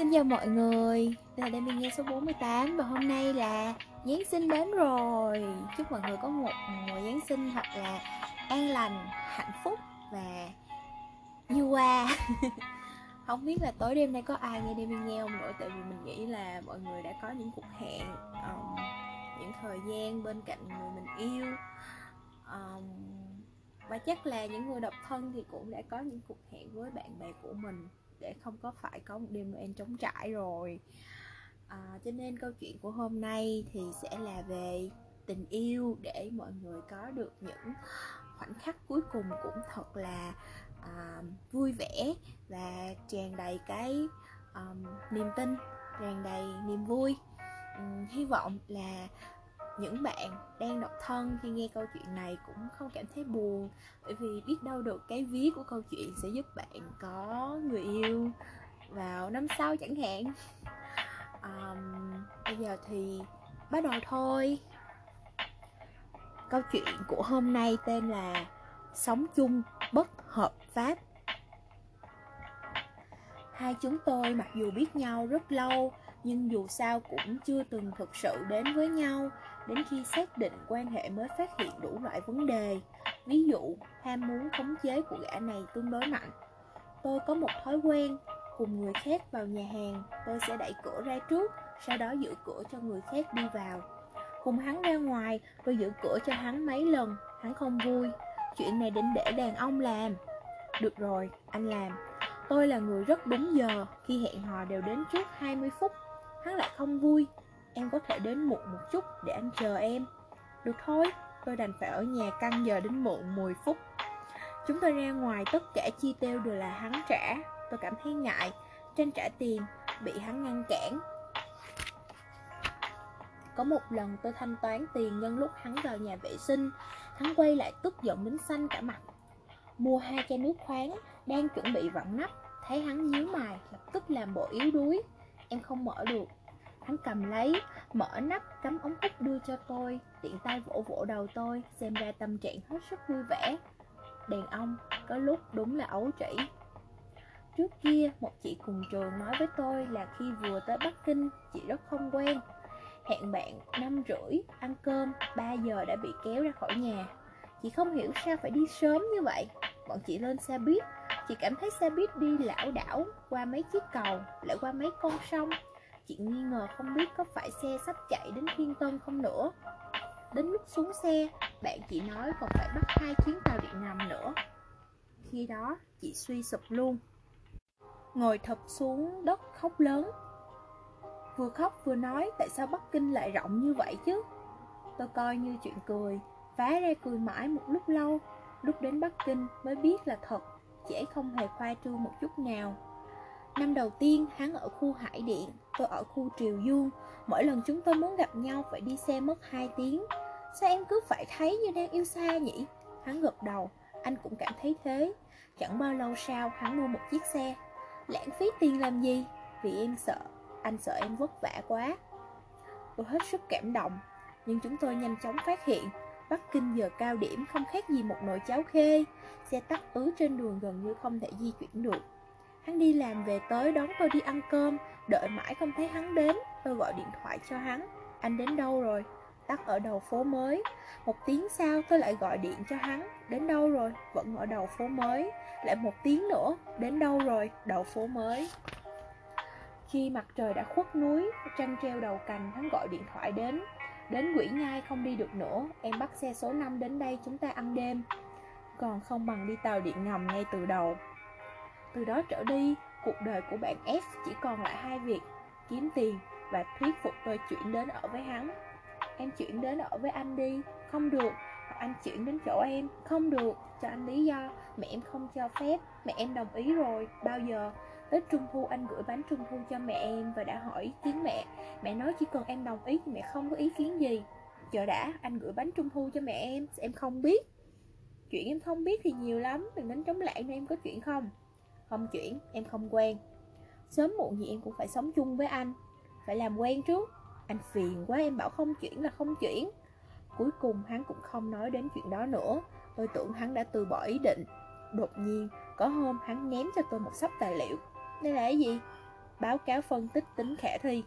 Xin chào mọi người, đây là Đêm Biên nghe số 48 và hôm nay là Giáng sinh đến rồi. Chúc mọi người có một mùa Giáng sinh thật là an lành, hạnh phúc và như qua. Không biết là tối đêm nay có ai nghe Đêm Biên nghe không nữa? Tại vì mình nghĩ là mọi người đã có những cuộc hẹn um, Những thời gian bên cạnh người mình yêu. Um, Và chắc là những người độc thân thì cũng đã có những cuộc hẹn với bạn bè của mình để không có phải có một đêm Noel trống trải rồi. À, cho nên câu chuyện của hôm nay thì sẽ là về tình yêu để mọi người có được những khoảnh khắc cuối cùng cũng thật là à, vui vẻ và tràn đầy cái um, niềm tin tràn đầy niềm vui. Um, hy vọng là những bạn đang độc thân khi nghe câu chuyện này cũng không cảm thấy buồn. Bởi vì biết đâu được cái ví của câu chuyện sẽ giúp bạn có người yêu vào năm sau chẳng hạn. Um, bây giờ thì bắt đầu thôi. Câu chuyện của hôm nay tên là sống chung bất hợp pháp. Hai chúng tôi mặc dù biết nhau rất lâu nhưng dù sao cũng chưa từng thực sự đến với nhau đến khi xác định quan hệ mới phát hiện đủ loại vấn đề. Ví dụ, ham muốn khống chế của gã này tương đối mạnh. Tôi có một thói quen, cùng người khác vào nhà hàng, tôi sẽ đẩy cửa ra trước, sau đó giữ cửa cho người khác đi vào. Cùng hắn ra ngoài, tôi giữ cửa cho hắn mấy lần, hắn không vui. Chuyện này định để đàn ông làm. Được rồi, anh làm. Tôi là người rất đúng giờ, khi hẹn hò đều đến trước 20 phút, hắn lại không vui. Em có thể đến muộn một chút để anh chờ em. Được thôi, tôi đành phải ở nhà căng giờ đến muộn 10 phút. Chúng tôi ra ngoài tất cả chi tiêu đều là hắn trả. Tôi cảm thấy ngại Tranh trả tiền Bị hắn ngăn cản. Có một lần tôi thanh toán tiền nhân lúc hắn vào nhà vệ sinh Hắn quay lại tức giận đến xanh cả mặt. Mua hai chai nước khoáng Đang chuẩn bị vặn nắp Thấy hắn nhíu mày Lập tức làm bộ yếu đuối. Em không mở được. Hắn cầm lấy, mở nắp, cắm ống hút đưa cho tôi Tiện tay vỗ vỗ đầu tôi, xem ra tâm trạng hết sức vui vẻ. Đàn ông, có lúc đúng là ấu trĩ. Trước kia, một chị cùng trường nói với tôi là khi vừa tới Bắc Kinh, chị rất không quen. Hẹn bạn năm rưỡi, ăn cơm, 3 giờ đã bị kéo ra khỏi nhà. Chị không hiểu sao phải đi sớm như vậy. Bọn chị lên xe buýt. Chị cảm thấy xe buýt đi lảo đảo Qua mấy chiếc cầu Lại qua mấy con sông. Chị nghi ngờ không biết có phải xe sắp chạy đến Thiên Tân không nữa. Đến lúc xuống xe, bạn chị nói còn phải bắt hai chuyến tàu điện ngầm nữa. Khi đó, chị suy sụp luôn. Ngồi thập xuống đất khóc lớn. Vừa khóc vừa nói tại sao Bắc Kinh lại rộng như vậy chứ? Tôi coi như chuyện cười Phá ra cười mãi một lúc lâu. Lúc đến Bắc Kinh mới biết là thật Chị ấy không hề khoa trương một chút nào. Năm đầu tiên hắn ở khu Hải Điện, tôi ở khu Triều Dương Mỗi lần chúng tôi muốn gặp nhau phải đi xe mất 2 tiếng. Sao em cứ phải thấy như đang yêu xa nhỉ? Hắn gật đầu, anh cũng cảm thấy thế. Chẳng bao lâu sau hắn mua một chiếc xe. Lãng phí tiền làm gì? Vì em sợ, anh sợ em vất vả quá. Tôi hết sức cảm động Nhưng chúng tôi nhanh chóng phát hiện Bắc Kinh giờ cao điểm không khác gì một nồi cháo khê. Xe tắc ứ trên đường gần như không thể di chuyển được. Hắn đi làm về tới đón tôi đi ăn cơm, Đợi mãi không thấy hắn đến, Tôi gọi điện thoại cho hắn. Anh đến đâu rồi? Tắt ở đầu phố mới. Một tiếng sau tôi lại gọi điện cho hắn. Đến đâu rồi? Vẫn ở đầu phố mới. Lại một tiếng nữa. Đến đâu rồi? Đầu phố mới. Khi mặt trời đã khuất núi, Trăng treo đầu cành, Hắn gọi điện thoại đến. Đến quỷ nhai không đi được nữa. Em bắt xe số 5 đến đây chúng ta ăn đêm. Còn không bằng đi tàu điện ngầm ngay từ đầu từ đó trở đi, cuộc đời của bạn s chỉ còn lại hai việc, kiếm tiền và thuyết phục tôi chuyển đến ở với hắn. Em chuyển đến ở với anh đi, không được, hoặc anh chuyển đến chỗ em, không được, cho anh lý do, mẹ em không cho phép, mẹ em đồng ý rồi, bao giờ? Tết Trung Thu anh gửi bánh Trung Thu cho mẹ em và đã hỏi ý kiến mẹ. Mẹ nói chỉ cần em đồng ý thì mẹ không có ý kiến gì. Chờ đã, anh gửi bánh Trung Thu cho mẹ em, em không biết. Chuyện em không biết thì nhiều lắm, đừng đánh lại nên em có chuyện không? Không chuyển, em không quen. Sớm muộn gì em cũng phải sống chung với anh Phải làm quen trước. Anh phiền quá em bảo không chuyển là không chuyển. Cuối cùng hắn cũng không nói đến chuyện đó nữa. Tôi tưởng hắn đã từ bỏ ý định. Đột nhiên, có hôm hắn ném cho tôi một sắp tài liệu. Đây là cái gì? báo cáo phân tích tính khả thi.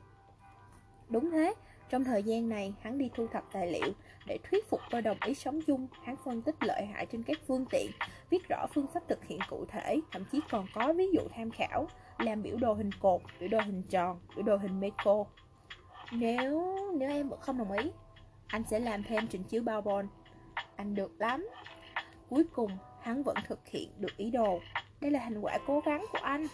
Đúng thế, trong thời gian này, hắn đi thu thập tài liệu để thuyết phục tôi đồng ý sống chung. Hắn phân tích lợi hại trên các phương tiện, viết rõ phương pháp thực hiện cụ thể, thậm chí còn có ví dụ tham khảo, làm biểu đồ hình cột, biểu đồ hình tròn, biểu đồ hình meco. Nếu nếu em vẫn không đồng ý, anh sẽ làm thêm trình chiếu bao. Anh được lắm. Cuối cùng, hắn vẫn thực hiện được ý đồ. Đây là thành quả cố gắng của anh.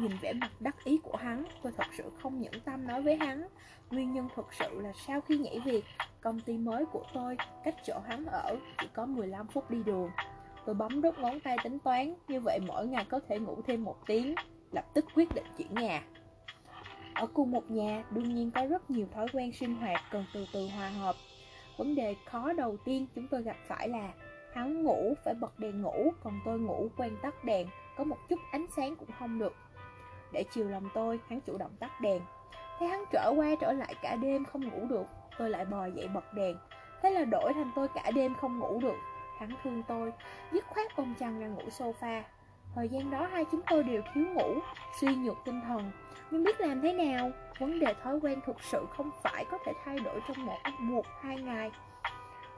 Nhìn vẻ mặt đắc ý của hắn, tôi thật sự không nhẫn tâm nói với hắn. Nguyên nhân thật sự là sau khi nhảy việc, công ty mới của tôi cách chỗ hắn ở chỉ có 15 phút đi đường. Tôi bấm đốt ngón tay tính toán, như vậy mỗi ngày có thể ngủ thêm một tiếng, lập tức quyết định chuyển nhà. Ở cùng một nhà, đương nhiên có rất nhiều thói quen sinh hoạt cần từ từ hòa hợp. Vấn đề khó đầu tiên chúng tôi gặp phải là hắn ngủ phải bật đèn ngủ, còn tôi ngủ quen tắt đèn, có một chút ánh sáng cũng không được. Để chiều lòng tôi, hắn chủ động tắt đèn. Thấy hắn trở qua trở lại cả đêm không ngủ được, tôi lại bò dậy bật đèn. Thế là đổi thành tôi cả đêm không ngủ được. Hắn thương tôi, dứt khoát ôm chăn ra ngủ sofa. Thời gian đó hai chúng tôi đều thiếu ngủ, suy nhược tinh thần. Nhưng biết làm thế nào, vấn đề thói quen thực sự không phải có thể thay đổi trong một, một hai ngày.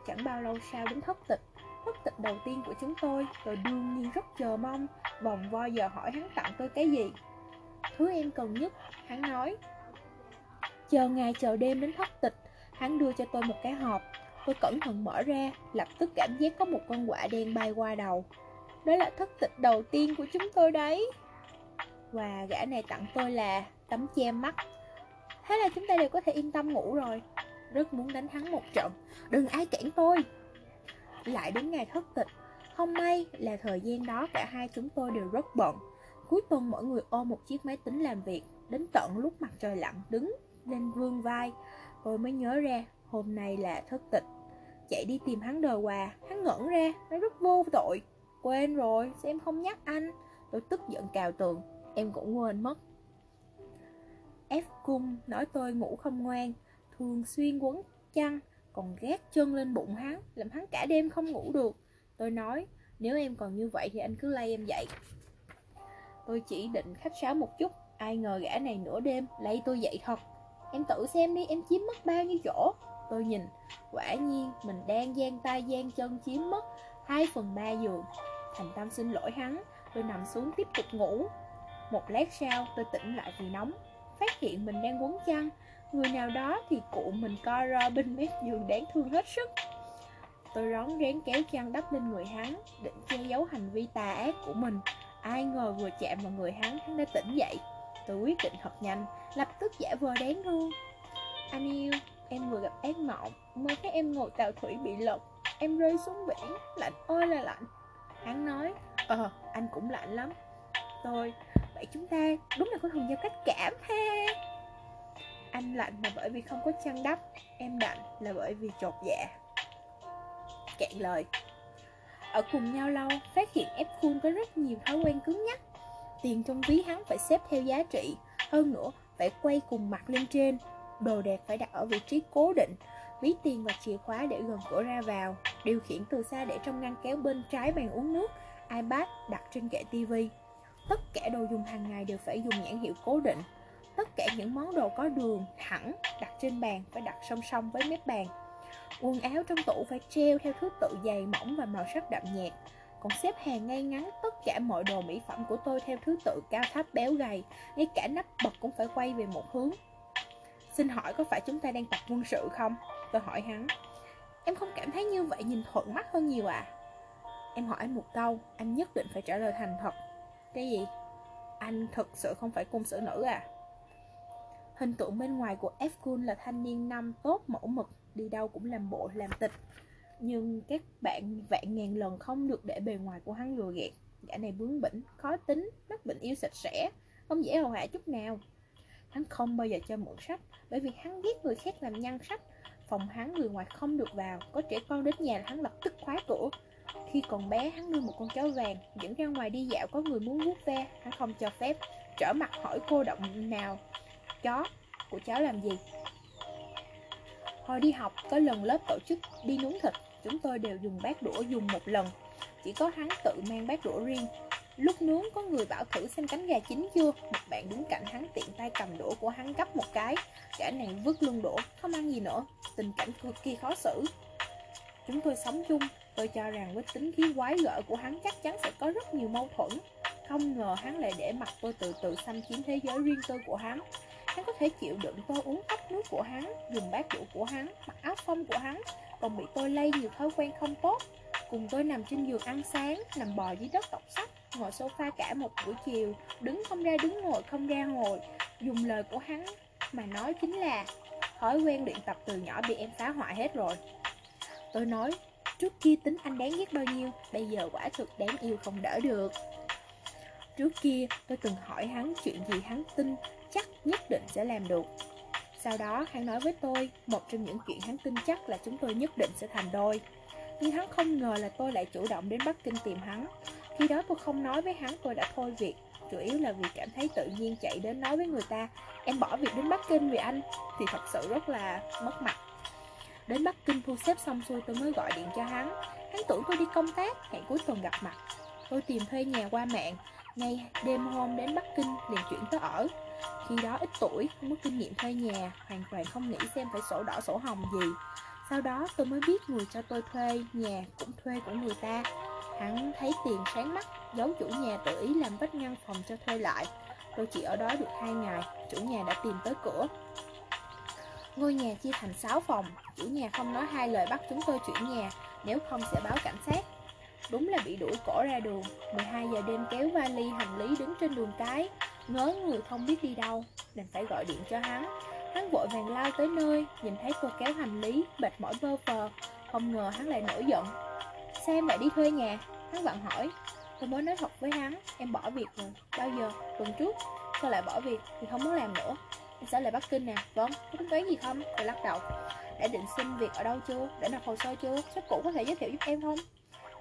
Chẳng bao lâu sau đến thất tịch, thất tịch đầu tiên của chúng tôi, tôi đương nhiên rất chờ mong, vòng vo giờ hỏi hắn tặng tôi cái gì. Thứ em cần nhất, hắn nói. Chờ ngày chờ đêm đến thất tịch, hắn đưa cho tôi một cái hộp. Tôi cẩn thận mở ra, lập tức cảm giác có một con quạ đen bay qua đầu. Đó là thất tịch đầu tiên của chúng tôi đấy. Và gã này tặng tôi là tấm che mắt. Thế là chúng ta đều có thể yên tâm ngủ rồi. Rất muốn đánh thắng một trận. Đừng ai cản tôi. Lại đến ngày thất tịch. Không may là thời gian đó cả hai chúng tôi đều rất bận. Cuối tuần mỗi người ôm một chiếc máy tính làm việc. Đến tận lúc mặt trời lặn đứng lên vương vai. Tôi mới nhớ ra hôm nay là thất tịch. Chạy đi tìm hắn đòi quà. Hắn ngẩn ra. Nó rất vô tội. Quên rồi, sao em không nhắc anh? Tôi tức giận cào tường. Em cũng quên mất. F cung nói tôi ngủ không ngoan, thường xuyên quấn chăn, còn gác chân lên bụng hắn, làm hắn cả đêm không ngủ được. Tôi nói, nếu em còn như vậy thì anh cứ lay em dậy. Tôi chỉ định khách sáo một chút, ai ngờ gã này nửa đêm lay tôi dậy thật. Em tự xem đi, em chiếm mất bao nhiêu chỗ. Tôi nhìn, quả nhiên mình đang gian tay gian chân chiếm mất 2 phần 3 giường. Thành tâm xin lỗi hắn, tôi nằm xuống tiếp tục ngủ. Một lát sau, tôi tỉnh lại vì nóng, phát hiện mình đang quấn chăn. Người nào đó thì cụ mình co ro bên mép giường đáng thương hết sức. Tôi rón rén kéo chăn đắp lên người hắn, định che giấu hành vi tà ác của mình. Ai ngờ vừa chạm vào người hắn, hắn đã tỉnh dậy. Tôi quyết định thật nhanh, lập tức giả vờ đáng thương. Anh yêu, em vừa gặp ác mộng, mơ thấy em ngồi tàu thủy bị lật. Em rơi xuống biển, lạnh ơi là lạnh. Hắn nói, ờ, anh cũng lạnh lắm. Tôi, vậy chúng ta đúng là có thùng giao cách cảm ha. Anh lạnh là bởi vì không có chăn đắp, em lạnh là bởi vì chột dạ. Cạn lời. Ở cùng nhau lâu, phát hiện ép Cool có rất nhiều thói quen cứng nhắc. Tiền trong ví hắn phải xếp theo giá trị, hơn nữa phải quay cùng mặt lên trên. Đồ đạc phải đặt ở vị trí cố định, ví tiền và chìa khóa để gần cửa ra vào, điều khiển từ xa để trong ngăn kéo bên trái bàn uống nước, iPad đặt trên kệ tivi. Tất cả đồ dùng hàng ngày đều phải dùng nhãn hiệu cố định. Tất cả những món đồ có đường thẳng đặt trên bàn phải đặt song song với mép bàn. Quần áo trong tủ phải treo theo thứ tự dày mỏng và màu sắc đậm nhạt. Còn xếp hàng ngay ngắn tất cả mọi đồ mỹ phẩm của tôi theo thứ tự cao thấp béo gầy, ngay cả nắp bật cũng phải quay về một hướng. Xin hỏi có phải chúng ta đang tập quân sự không? Tôi hỏi hắn. Em không cảm thấy như vậy nhìn thuận mắt hơn nhiều à? Em hỏi anh một câu, anh nhất định phải trả lời thành thật. Cái gì? Anh thực sự không phải cung sử nữ à? Hình tượng bên ngoài của F. Kun là thanh niên năm tốt mẫu mực, đi đâu cũng làm bộ, làm tịch. Nhưng các bạn vạn ngàn lần không được để bề ngoài của hắn lừa gạt. Gã này bướng bỉnh, khó tính, mắc bệnh yêu sạch sẽ, không dễ hầu hạ chút nào. Hắn không bao giờ cho mượn sách, bởi vì hắn ghét người khác làm nhăn sách. Phòng hắn người ngoài không được vào, có trẻ con đến nhà hắn lập tức khóa cửa. Khi còn bé, hắn nuôi một con chó vàng, dẫn ra ngoài đi dạo có người muốn vuốt ve, hắn không cho phép. Trở mặt hỏi cô động nào, chó của cháu làm gì? Hồi đi học, có lần lớp tổ chức đi nướng thịt, chúng tôi đều dùng bát đũa dùng một lần. Chỉ có hắn tự mang bát đũa riêng. Lúc nướng có người bảo thử xem cánh gà chín chưa. Một bạn đứng cạnh hắn tiện tay cầm đũa của hắn gấp một cái. Cả nàng vứt luôn đũa Không ăn gì nữa. Tình cảnh cực kỳ khó xử. Chúng tôi sống chung. Tôi cho rằng với tính khí quái gở của hắn chắc chắn sẽ có rất nhiều mâu thuẫn. Không ngờ hắn lại để mặt tôi từ từ xâm chiếm thế giới riêng tư của hắn. Hắn có thể chịu đựng tôi uống ốc nước của hắn, Dùng bát đũa của hắn, Mặc áo phông của hắn, Còn bị tôi lây nhiều thói quen không tốt. Cùng tôi nằm trên giường ăn sáng, Nằm bò dưới đất đọc sách, Ngồi sofa cả một buổi chiều, Đứng không ra đứng ngồi, không ra ngồi. Dùng lời của hắn mà nói chính là, Thói quen luyện tập từ nhỏ bị em phá hoại hết rồi. Tôi nói, Trước kia tính anh đáng ghét bao nhiêu, Bây giờ quả thực đáng yêu không đỡ được. Trước kia tôi từng hỏi hắn chuyện gì hắn tin chắc nhất định sẽ làm được. Sau đó hắn nói với tôi Một trong những chuyện hắn tin chắc là chúng tôi nhất định sẽ thành đôi. Nhưng hắn không ngờ là tôi lại chủ động đến Bắc Kinh tìm hắn Khi đó tôi không nói với hắn tôi đã thôi việc Chủ yếu là vì cảm thấy tự nhiên chạy đến nói với người ta Em bỏ việc đến Bắc Kinh vì anh. Thì thật sự rất là mất mặt. Đến Bắc Kinh thu xếp xong xuôi tôi mới gọi điện cho hắn. Hắn tưởng tôi đi công tác, hẹn cuối tuần gặp mặt. Tôi tìm thuê nhà qua mạng ngay đêm hôm đến Bắc Kinh liền chuyển tới ở. Khi đó ít tuổi, không có kinh nghiệm thuê nhà Hoàn toàn không nghĩ xem phải sổ đỏ sổ hồng gì. Sau đó tôi mới biết người cho tôi thuê nhà cũng thuê của người ta. Hắn thấy tiền sáng mắt Giấu chủ nhà tự ý làm vách ngăn phòng cho thuê lại. Tôi chỉ ở đó được hai ngày Chủ nhà đã tìm tới cửa. Ngôi nhà chia thành 6 phòng Chủ nhà không nói hai lời bắt chúng tôi chuyển nhà Nếu không sẽ báo cảnh sát. Đúng là bị đuổi cổ ra đường. 12 giờ đêm kéo vali hành lý đứng trên đường cái. Ngớ người không biết đi đâu Đành phải gọi điện cho hắn. Hắn vội vàng lao tới nơi, Nhìn thấy cô kéo hành lý Mệt mỏi bơ phờ. Không ngờ hắn lại nổi giận. Sao em lại đi thuê nhà? Hắn vặn hỏi. Tôi mới nói thật với hắn, Em bỏ việc rồi. Bao giờ? Tuần trước. Sao lại bỏ việc? Thì không muốn làm nữa. Em sẽ lại Bắc Kinh nè. Vâng. Có tính toán gì không? Tôi lắc đầu. Đã định xin việc ở đâu chưa? Đã nộp hồ sơ chưa? Sếp cũ có thể giới thiệu giúp em không?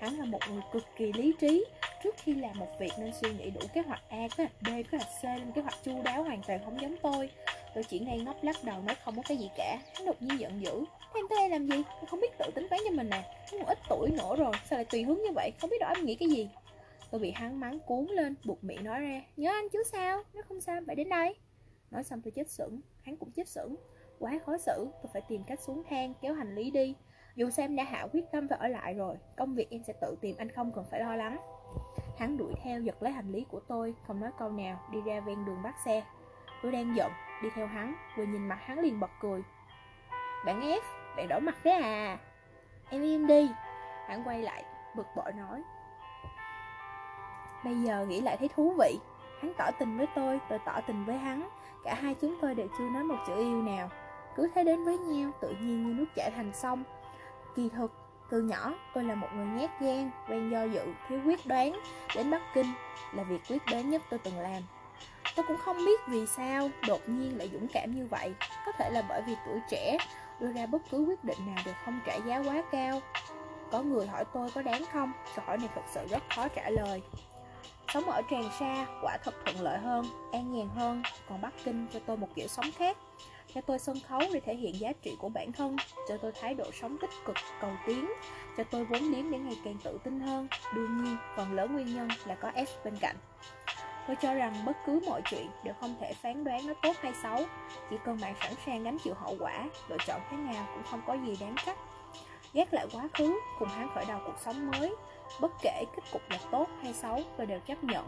Hắn là một người cực kỳ lý trí. Trước khi làm một việc nên suy nghĩ đủ kế hoạch A, kế hoạch B, kế hoạch C lên kế hoạch chu đáo hoàn toàn không giống tôi. Tôi chỉ ngay ngóc lắc đầu nói không có cái gì cả. Hắn đột nhiên giận dữ. Em tới đây làm gì? Tôi không biết tự tính toán cho mình nè. Hắn ít tuổi nữa rồi Sao lại tùy hướng như vậy? Không biết đó em nghĩ cái gì. Tôi bị hắn mắng cuốn lên Buộc miệng nói ra. Nhớ anh chứ sao? Nếu không sao phải đến đây. Nói xong tôi chết sững. Hắn cũng chết sững. Quá khó xử. Tôi phải tìm cách xuống thang Kéo hành lý đi. Dù Sam em đã hạ quyết tâm và ở lại rồi Công việc em sẽ tự tìm anh không cần phải lo lắng. Hắn đuổi theo giật lấy hành lý của tôi Không nói câu nào Đi ra ven đường bắt xe. Tôi đang giận Đi theo hắn Vừa nhìn mặt hắn liền bật cười. Bạn F Bạn đổ mặt đấy à. Em im đi. Hắn quay lại bực bội nói. Bây giờ nghĩ lại thấy thú vị. Hắn tỏ tình với tôi, tôi tỏ tình với hắn. Cả hai chúng tôi đều chưa nói một chữ yêu nào. Cứ thế đến với nhau, tự nhiên như nước chảy thành sông. Kỳ thực, từ nhỏ tôi là một người nhát gan, quen do dự, thiếu quyết đoán. Đến Bắc Kinh là việc quyết đoán nhất tôi từng làm. Tôi cũng không biết vì sao đột nhiên lại dũng cảm như vậy. Có thể là bởi vì tuổi trẻ đưa ra bất cứ quyết định nào đều không trả giá quá cao. Có người hỏi tôi có đáng không? Câu hỏi này thật sự rất khó trả lời. Sống ở Tràng Sa quả thật thuận lợi hơn, an nhàn hơn Còn Bắc Kinh cho tôi một kiểu sống khác. Cho tôi sân khấu để thể hiện giá trị của bản thân Cho tôi thái độ sống tích cực, cầu tiến Cho tôi vốn liếng để ngày càng tự tin hơn. Đương nhiên, phần lớn nguyên nhân là có S bên cạnh. Tôi cho rằng bất cứ mọi chuyện đều không thể phán đoán nó tốt hay xấu. Chỉ cần bạn sẵn sàng gánh chịu hậu quả Lựa chọn thế nào cũng không có gì đáng trách. Gác lại quá khứ, cùng hắn khởi đầu cuộc sống mới Bất kể kết cục là tốt hay xấu tôi đều chấp nhận.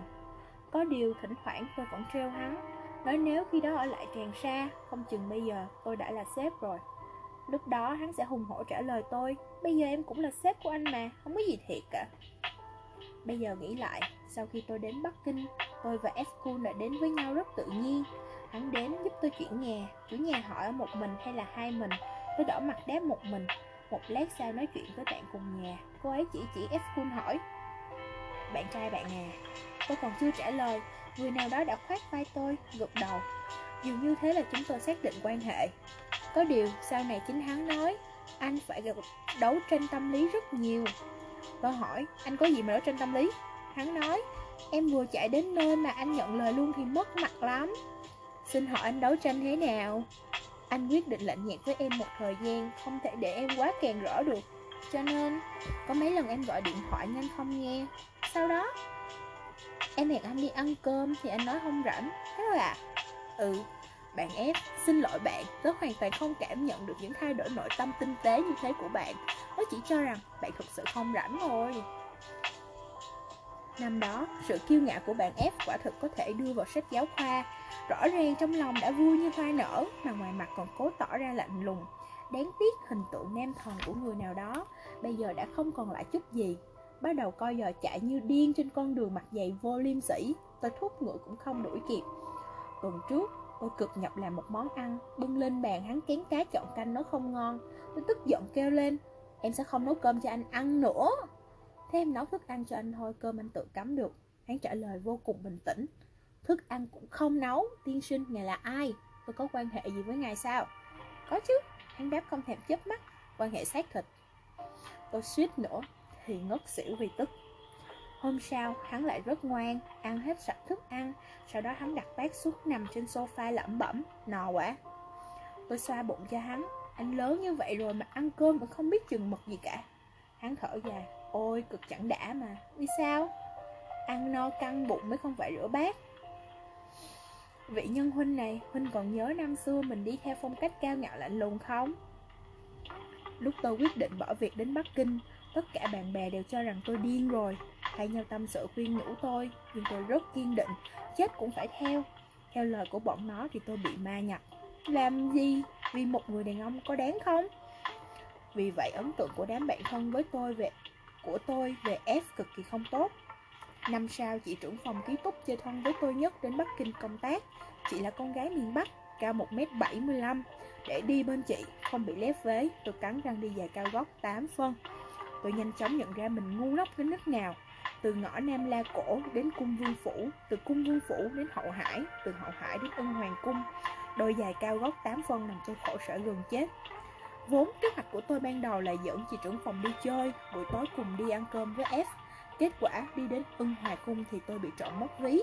Có điều thỉnh thoảng tôi vẫn treo hắn. Nói nếu khi đó ở lại tràn xa Không chừng bây giờ tôi đã là sếp rồi. Lúc đó hắn sẽ hùng hổ trả lời tôi, Bây giờ em cũng là sếp của anh mà, Không có gì thiệt cả. Bây giờ nghĩ lại, Sau khi tôi đến Bắc Kinh, Tôi và F. đã đến với nhau rất tự nhiên. Hắn đến giúp tôi chuyển nhà, Chủ nhà hỏi ở một mình hay là hai mình. Tôi đỏ mặt đáp một mình, một lát sau nói chuyện với bạn cùng nhà. Cô ấy chỉ chỉ s Kun hỏi, Bạn trai bạn à? Tôi còn chưa trả lời Người nào đó đã khoát vai tôi, gật đầu. Dường như thế là chúng tôi xác định quan hệ. Có điều sau này chính hắn nói Anh phải gặp đấu tranh tâm lý rất nhiều. Tôi hỏi Anh có gì mà đấu tranh tâm lý? Hắn nói Em vừa chạy đến nơi mà anh nhận lời luôn thì mất mặt lắm. Xin hỏi anh đấu tranh thế nào? Anh quyết định lạnh nhạt với em một thời gian Không thể để em quá càng rõ được. Cho nên Có mấy lần em gọi điện thoại nhưng anh không nghe. Sau đó Em hẹn anh đi ăn cơm thì anh nói không rảnh. Thế thôi à? Ừ. Bạn F, xin lỗi bạn, tớ hoàn toàn không cảm nhận được những thay đổi nội tâm tinh tế như thế của bạn. Tớ chỉ cho rằng bạn thực sự không rảnh thôi. Năm đó, sự kiêu ngạo của bạn F quả thực có thể đưa vào sách giáo khoa. Rõ ràng trong lòng đã vui như hoa nở Mà ngoài mặt còn cố tỏ ra lạnh lùng. Đáng tiếc hình tượng nam thần của người nào đó Bây giờ đã không còn lại chút gì. Bắt đầu coi giờ chạy như điên trên con đường mặt dày vô liêm sỉ. Tôi thúc ngựa cũng không đuổi kịp. Tuần trước, tôi cực nhọc làm một món ăn Bưng lên bàn hắn kén cá chọn canh nó không ngon. Tôi tức giận kêu lên Em sẽ không nấu cơm cho anh ăn nữa. Thế em nấu thức ăn cho anh thôi Cơm anh tự cắm được. Hắn trả lời vô cùng bình tĩnh Thức ăn cũng không nấu Tiên sinh ngài là ai? Tôi có quan hệ gì với ngài sao? Có chứ. Hắn đáp không thèm chớp mắt Quan hệ xác thịt Tôi suýt nữa thì ngất xỉu vì tức Hôm sau, hắn lại rất ngoan, ăn hết sạch thức ăn, sau đó hắn đặt bát suốt nằm trên sofa lẩm bẩm, nò quá. Tôi xoa bụng cho hắn, anh lớn như vậy rồi mà ăn cơm cũng không biết chừng mực gì cả. Hắn thở dài, ôi cực chẳng đã mà, vì sao? Ăn no căng bụng mới không phải rửa bát. Vị nhân huynh này, huynh còn nhớ năm xưa mình đi theo phong cách cao ngạo lạnh lùng không? Lúc tôi quyết định bỏ việc đến Bắc Kinh, tất cả bạn bè đều cho rằng tôi điên rồi. Thay nhau tâm sự khuyên nhủ tôi nhưng tôi rất kiên định chết cũng phải theo. Theo lời của bọn nó thì tôi bị ma nhập. Làm gì? Vì một người đàn ông có đáng không? Vì vậy ấn tượng của đám bạn thân với tôi về của tôi về F cực kỳ không tốt. Năm sau chị trưởng phòng ký túc chơi thân với tôi nhất đến Bắc Kinh công tác. Chị là con gái miền Bắc, cao 1m75 Để đi bên chị, không bị lép vế Tôi cắn răng đi giày cao gót 8 phân. Tôi nhanh chóng nhận ra mình ngu ngốc đến nước nào từ ngõ Nam La Cổ đến cung Vương Phủ, từ cung Vương Phủ đến Hậu Hải, từ Hậu Hải đến Ân Hoàng Cung. Đôi dài cao gót 8 phân nằm tôi khổ sở gần chết. Vốn kế hoạch của tôi ban đầu là dẫn chị trưởng phòng đi chơi, buổi tối cùng đi ăn cơm với F. Kết quả đi đến Ân Hòa Cung thì tôi bị trộm mất ví.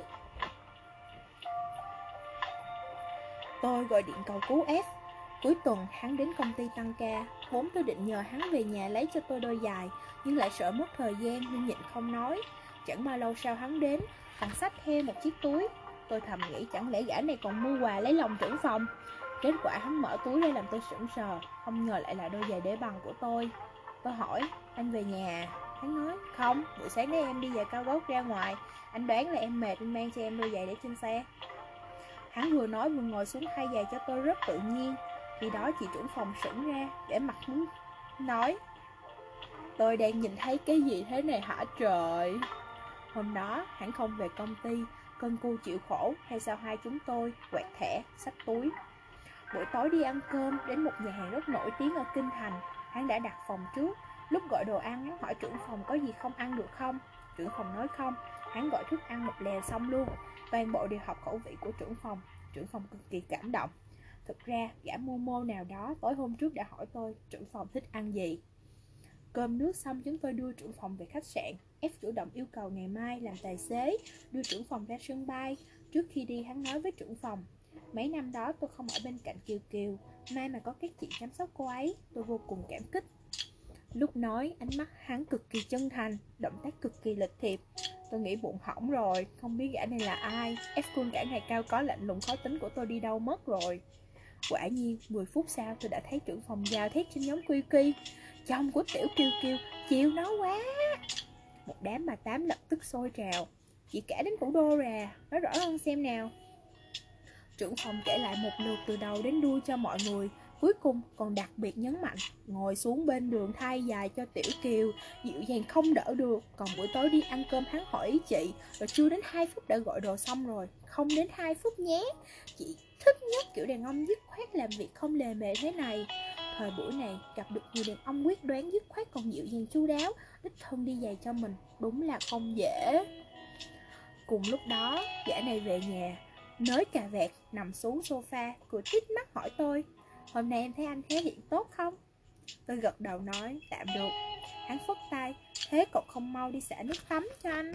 Tôi gọi điện cầu cứu F. Cuối tuần hắn đến công ty tăng ca, vốn tôi định nhờ hắn về nhà lấy cho tôi đôi giày, nhưng lại sợ mất thời gian nên nhịn không nói. Chẳng bao lâu sau hắn đến, Hắn xách thêm một chiếc túi. Tôi thầm nghĩ chẳng lẽ gã này còn mua quà lấy lòng trưởng phòng. Kết quả hắn mở túi ra làm tôi sững sờ, không ngờ lại là đôi giày đế bằng của tôi. Tôi hỏi, anh về nhà à? Hắn nói, không, buổi sáng nay em đi giày cao gót ra ngoài Anh đoán là em mệt nên mang cho em đôi giày để trên xe Hắn vừa nói vừa ngồi xuống thay giày cho tôi rất tự nhiên khi đó chị trưởng phòng sững ra để mặt muốn nói. Tôi đang nhìn thấy cái gì thế này hả trời? Hôm đó hắn không về công ty Cơn cu chịu khổ hay sao hai chúng tôi quẹt thẻ, xách túi. Buổi tối đi ăn cơm đến một nhà hàng rất nổi tiếng ở Kinh Thành. Hắn đã đặt phòng trước Lúc gọi đồ ăn hắn hỏi trưởng phòng có gì không ăn được không? Trưởng phòng nói không Hắn gọi thức ăn một lèo xong luôn. Toàn bộ đều học khẩu vị của trưởng phòng. Trưởng phòng cực kỳ cảm động. Thực ra, gã Momo nào đó tối hôm trước đã hỏi tôi trưởng phòng thích ăn gì. Cơm nước xong, chúng tôi đưa trưởng phòng về khách sạn. F chủ động yêu cầu ngày mai làm tài xế, Đưa trưởng phòng ra sân bay. Trước khi đi, hắn nói với trưởng phòng, Mấy năm đó tôi không ở bên cạnh Kiều Kiều, mai mà có các chị chăm sóc cô ấy, Tôi vô cùng cảm kích. Lúc nói, ánh mắt hắn cực kỳ chân thành, Động tác cực kỳ lịch thiệp. Tôi nghĩ bụng hỏng rồi, Không biết gã này là ai. F khuôn cả ngày cao có lạnh lùng khó tính của tôi đi đâu mất rồi. Quả nhiên 10 phút sau tôi đã thấy trưởng phòng giao thét trên nhóm quy quy Chồng của Tiểu Kiều Kiều chịu nó quá. Một đám bà tám lập tức sôi trào. Chị cả đến thủ đô ra Nói rõ hơn xem nào. Trưởng phòng kể lại một lượt từ đầu đến đuôi cho mọi người. Cuối cùng, còn đặc biệt nhấn mạnh, Ngồi xuống bên đường thay dài cho Tiểu Kiều, Dịu dàng không đỡ được. Còn buổi tối đi ăn cơm hắn hỏi ý chị, Rồi chưa đến 2 phút đã gọi đồ xong rồi? Không đến 2 phút nhé. Chị thích nhất kiểu đàn ông dứt khoát làm việc không lề mề thế này. Thời buổi này, gặp được người đàn ông quyết đoán dứt khoát còn dịu dàng chu đáo, Đích thân đi giày cho mình, Đúng là không dễ. Cùng lúc đó, gã này về nhà, Nới cà vẹt nằm xuống sofa, Cười tít mắt hỏi tôi Hôm nay em thấy anh thể hiện tốt không? Tôi gật đầu nói tạm được. Hắn phất tay Thế cậu không mau đi xả nước tắm cho anh.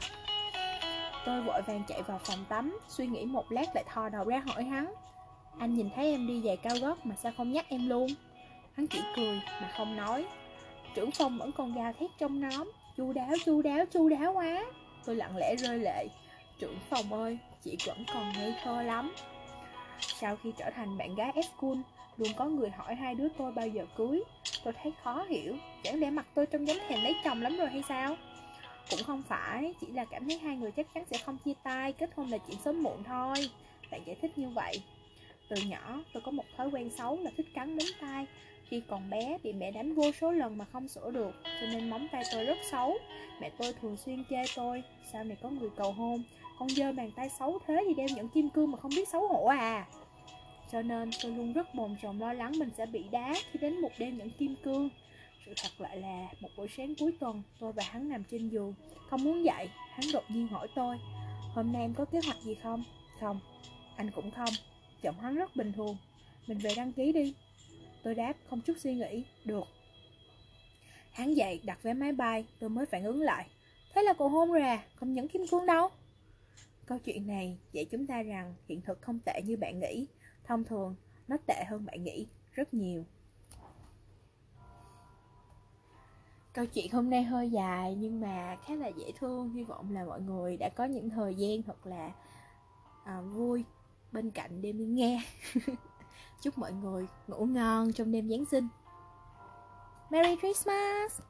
Tôi vội vàng chạy vào phòng tắm Suy nghĩ một lát lại thò đầu ra hỏi hắn. Anh nhìn thấy em đi giày cao gót mà sao không nhắc em luôn? Hắn chỉ cười mà không nói. Trưởng phòng vẫn còn gào thét trong nóm Chu đáo chu đáo chu đáo quá. Tôi lặng lẽ rơi lệ. Trưởng phòng ơi, chị vẫn còn ngây thơ lắm. Sau khi trở thành bạn gái F-Cool Luôn có người hỏi hai đứa tôi bao giờ cưới. Tôi thấy khó hiểu. Chẳng lẽ mặt tôi trông giống thèm lấy chồng lắm rồi hay sao? Cũng không phải. Chỉ là cảm thấy hai người chắc chắn sẽ không chia tay. Kết hôn là chuyện sớm muộn thôi. Bạn giải thích như vậy. Từ nhỏ, tôi có một thói quen xấu là thích cắn móng tay. Khi còn bé bị mẹ đánh vô số lần mà không sửa được, Cho nên móng tay tôi rất xấu. Mẹ tôi thường xuyên chê tôi, sao này có người cầu hôn? Con dơ bàn tay xấu thế gì đeo những kim cương mà không biết xấu hổ à? Cho nên tôi luôn rất bồn chồn lo lắng mình sẽ bị đá khi đến một đêm những kim cương. Sự thật lại là một buổi sáng cuối tuần tôi và hắn nằm trên giường Không muốn dậy, hắn đột nhiên hỏi tôi Hôm nay em có kế hoạch gì không? Không, anh cũng không. Giọng hắn rất bình thường. Mình về đăng ký đi. Tôi đáp không chút suy nghĩ, được. Hắn dậy đặt vé máy bay Tôi mới phản ứng lại. Thế là cậu hôn rồi à, không những kim cương đâu. Câu chuyện này dạy chúng ta rằng hiện thực không tệ như bạn nghĩ. Thông thường, nó tệ hơn bạn nghĩ rất nhiều. Câu chuyện hôm nay hơi dài nhưng mà khá là dễ thương Hy vọng là mọi người đã có những thời gian thật là à, vui bên cạnh đêm đi nghe Chúc mọi người ngủ ngon trong đêm Giáng sinh Merry Christmas!